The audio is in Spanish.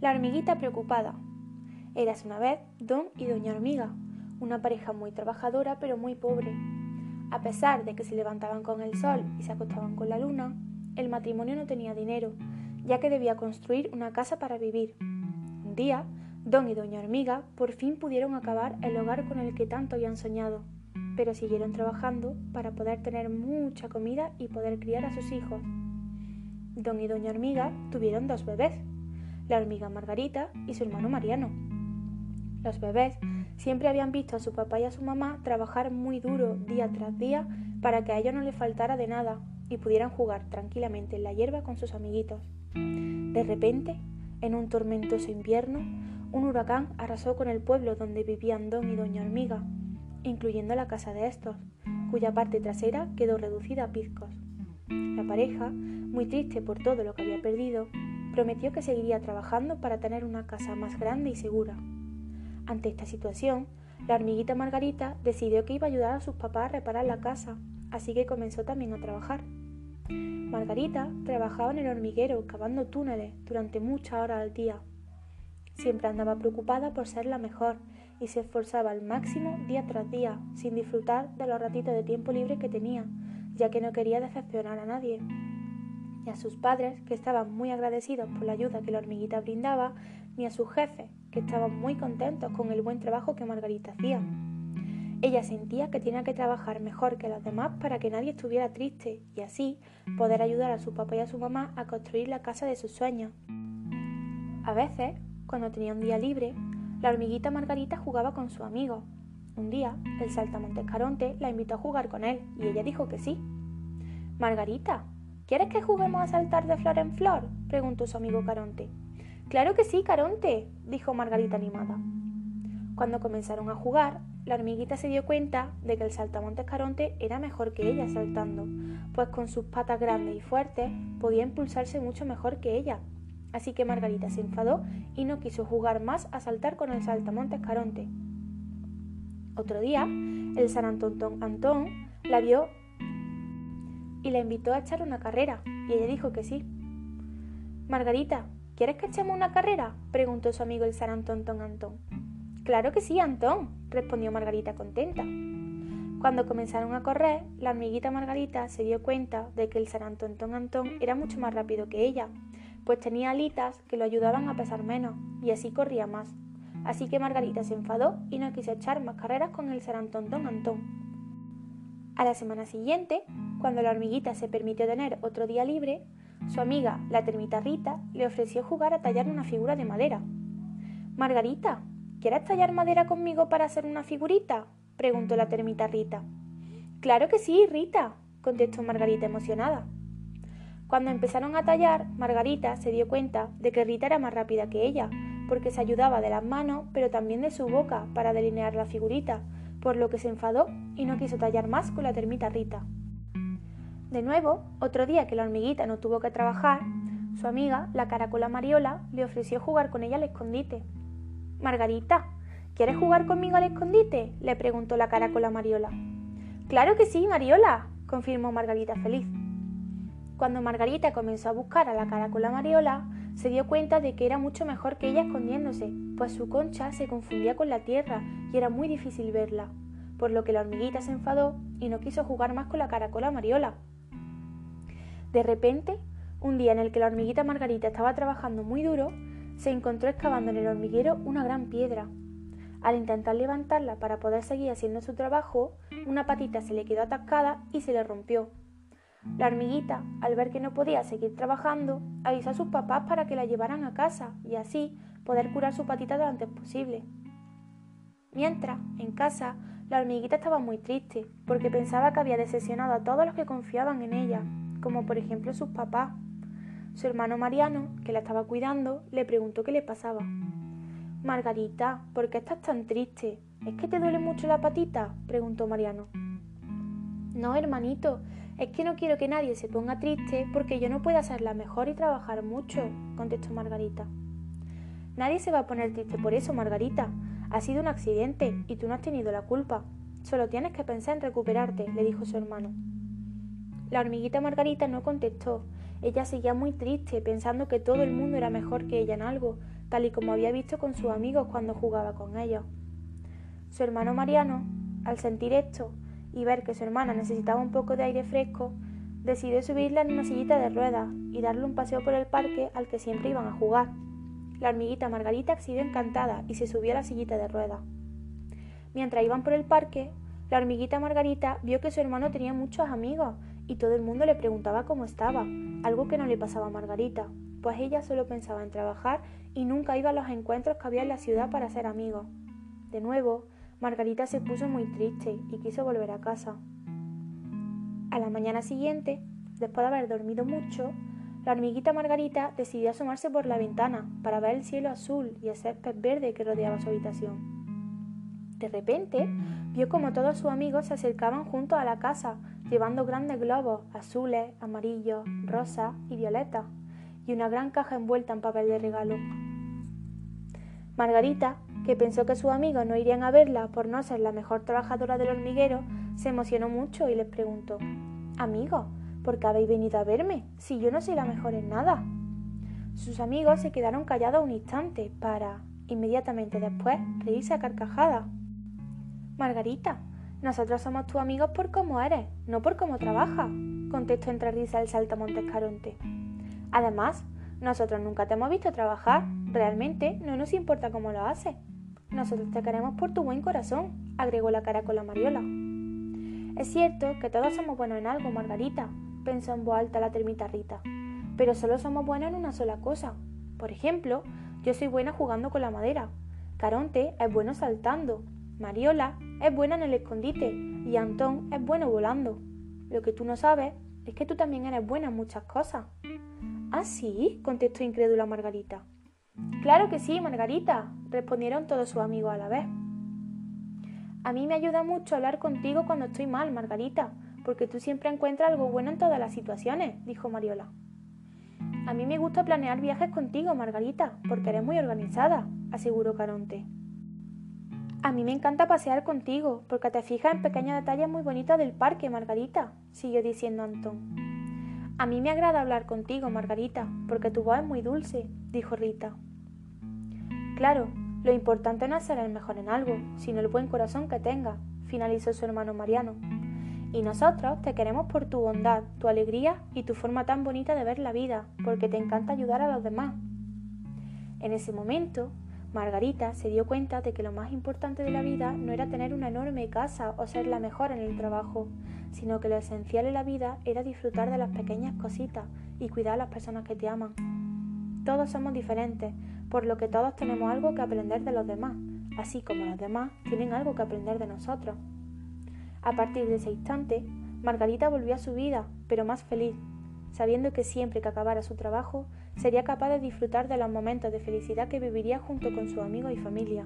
La hormiguita preocupada. Eras una vez Don y Doña Hormiga, una pareja muy trabajadora pero muy pobre. A pesar de que se levantaban con el sol y se acostaban con la luna, el matrimonio no tenía dinero, ya que debía construir una casa para vivir. Un día, Don y Doña Hormiga por fin pudieron acabar el hogar con el que tanto habían soñado pero siguieron trabajando para poder tener mucha comida y poder criar a sus hijos. Don y Doña Hormiga tuvieron dos bebés, la hormiga Margarita y su hermano Mariano. Los bebés siempre habían visto a su papá y a su mamá trabajar muy duro día tras día para que a ellos no les faltara de nada y pudieran jugar tranquilamente en la hierba con sus amiguitos. De repente, en un tormentoso invierno, un huracán arrasó con el pueblo donde vivían Don y Doña Hormiga incluyendo la casa de estos, cuya parte trasera quedó reducida a pizcos. La pareja, muy triste por todo lo que había perdido, prometió que seguiría trabajando para tener una casa más grande y segura. Ante esta situación, la hormiguita Margarita decidió que iba a ayudar a sus papás a reparar la casa, así que comenzó también a trabajar. Margarita trabajaba en el hormiguero cavando túneles durante muchas horas al día. Siempre andaba preocupada por ser la mejor y se esforzaba al máximo día tras día, sin disfrutar de los ratitos de tiempo libre que tenía, ya que no quería decepcionar a nadie. A sus padres, que estaban muy agradecidos por la ayuda que la hormiguita brindaba, ni a sus jefes, que estaban muy contentos con el buen trabajo que Margarita hacía. Ella sentía que tenía que trabajar mejor que los demás para que nadie estuviera triste y así poder ayudar a su papá y a su mamá a construir la casa de sus sueños. A veces, cuando tenía un día libre, la hormiguita Margarita jugaba con su amigo. Un día, el saltamontes Caronte la invitó a jugar con él y ella dijo que sí. Margarita, ¿quieres que juguemos a saltar de flor en flor? preguntó su amigo Caronte. Claro que sí, Caronte, dijo Margarita animada. Cuando comenzaron a jugar, la hormiguita se dio cuenta de que el saltamontes Caronte era mejor que ella saltando, pues con sus patas grandes y fuertes podía impulsarse mucho mejor que ella Así que Margarita se enfadó y no quiso jugar más a saltar con el saltamontes Caronte. Otro día, el San Antón Antón la vio y la invitó a echar una carrera, y ella dijo que sí. Margarita, ¿quieres que echemos una carrera? preguntó su amigo el San Antón Antón. Claro que sí, Antón, respondió Margarita contenta. Cuando comenzaron a correr, la hormiguita Margarita se dio cuenta de que el San Antón Antón era mucho más rápido que ella, pues tenía alitas que lo ayudaban a pesar menos y así corría más. Así que Margarita se enfadó y no quiso echar más carreras con el Sarantontón Antón. A la semana siguiente, cuando la hormiguita se permitió tener otro día libre, su amiga, la termita Rita, le ofreció jugar a tallar una figura de madera. Margarita, ¿quieres tallar madera conmigo para hacer una figurita? preguntó la termita Rita. Claro que sí, Rita, contestó Margarita emocionada. Cuando empezaron a tallar, Margarita se dio cuenta de que Rita era más rápida que ella, porque se ayudaba de las manos, pero también de su boca para delinear la figurita, por lo que se enfadó y no quiso tallar más con la termita Rita. De nuevo, otro día que la hormiguita no tuvo que trabajar, su amiga, la caracola Mariola, le ofreció jugar con ella al escondite. Margarita, ¿quieres jugar conmigo al escondite? le preguntó la caracola Mariola. Claro que sí, Mariola, confirmó Margarita feliz. Cuando Margarita comenzó a buscar a la caracola Mariola, se dio cuenta de que era mucho mejor que ella escondiéndose, pues su concha se confundía con la tierra y era muy difícil verla, por lo que la hormiguita se enfadó y no quiso jugar más con la caracola Mariola. De repente, un día en el que la hormiguita Margarita estaba trabajando muy duro, se encontró excavando en el hormiguero una gran piedra. Al intentar levantarla para poder seguir haciendo su trabajo, una patita se le quedó atascada y se le rompió, la hormiguita, al ver que no podía seguir trabajando, avisó a sus papás para que la llevaran a casa y así poder curar su patita lo antes posible. Mientras, en casa, la hormiguita estaba muy triste porque pensaba que había decepcionado a todos los que confiaban en ella, como por ejemplo sus papás. Su hermano Mariano, que la estaba cuidando, le preguntó qué le pasaba. Margarita, ¿por qué estás tan triste? ¿Es que te duele mucho la patita? preguntó Mariano. No, hermanito, es que no quiero que nadie se ponga triste porque yo no pueda ser la mejor y trabajar mucho, contestó Margarita. Nadie se va a poner triste por eso, Margarita. Ha sido un accidente y tú no has tenido la culpa. Solo tienes que pensar en recuperarte, le dijo su hermano. La hormiguita Margarita no contestó. Ella seguía muy triste, pensando que todo el mundo era mejor que ella en algo, tal y como había visto con sus amigos cuando jugaba con ellos. Su hermano Mariano, al sentir esto y ver que su hermana necesitaba un poco de aire fresco, decidió subirla en una sillita de ruedas y darle un paseo por el parque al que siempre iban a jugar. La hormiguita Margarita accedió encantada y se subió a la sillita de ruedas. Mientras iban por el parque, la hormiguita Margarita vio que su hermano tenía muchos amigos y todo el mundo le preguntaba cómo estaba, algo que no le pasaba a Margarita, pues ella solo pensaba en trabajar y nunca iba a los encuentros que había en la ciudad para ser amigos. De nuevo, Margarita se puso muy triste y quiso volver a casa. A la mañana siguiente, después de haber dormido mucho, la hormiguita Margarita decidió asomarse por la ventana para ver el cielo azul y el césped verde que rodeaba su habitación. De repente, vio como todos sus amigos se acercaban juntos a la casa, llevando grandes globos azules, amarillos, rosas y violetas, y una gran caja envuelta en papel de regalo. Margarita, que pensó que sus amigos no irían a verla por no ser la mejor trabajadora del hormiguero, se emocionó mucho y les preguntó Amigos, ¿por qué habéis venido a verme si yo no soy la mejor en nada? Sus amigos se quedaron callados un instante para, inmediatamente después, reírse a carcajadas. Margarita, nosotros somos tus amigos por cómo eres, no por cómo trabajas, contestó entre risa el saltamontes Caronte. Además, nosotros nunca te hemos visto trabajar, realmente no nos importa cómo lo haces. Nosotros te queremos por tu buen corazón, agregó la cara con la Mariola. Es cierto que todos somos buenos en algo, Margarita, pensó en voz alta la termita Rita, pero solo somos buenos en una sola cosa. Por ejemplo, yo soy buena jugando con la madera, Caronte es bueno saltando, Mariola es buena en el escondite y Antón es bueno volando. Lo que tú no sabes es que tú también eres buena en muchas cosas. ¿Ah, sí? contestó incrédula Margarita. Claro que sí, Margarita, respondieron todos sus amigos a la vez. A mí me ayuda mucho hablar contigo cuando estoy mal, Margarita, porque tú siempre encuentras algo bueno en todas las situaciones, dijo Mariola. A mí me gusta planear viajes contigo, Margarita, porque eres muy organizada, aseguró Caronte. A mí me encanta pasear contigo, porque te fijas en pequeños detalles muy bonitos del parque, Margarita, siguió diciendo Antón. A mí me agrada hablar contigo, Margarita, porque tu voz es muy dulce, dijo Rita. Claro, lo importante no es ser el mejor en algo, sino el buen corazón que tenga, finalizó su hermano Mariano. Y nosotros te queremos por tu bondad, tu alegría y tu forma tan bonita de ver la vida, porque te encanta ayudar a los demás. En ese momento, Margarita se dio cuenta de que lo más importante de la vida no era tener una enorme casa o ser la mejor en el trabajo, sino que lo esencial en la vida era disfrutar de las pequeñas cositas y cuidar a las personas que te aman. Todos somos diferentes, por lo que todos tenemos algo que aprender de los demás, así como los demás tienen algo que aprender de nosotros. A partir de ese instante, Margarita volvió a su vida, pero más feliz, sabiendo que siempre que acabara su trabajo sería capaz de disfrutar de los momentos de felicidad que viviría junto con su amigo y familia.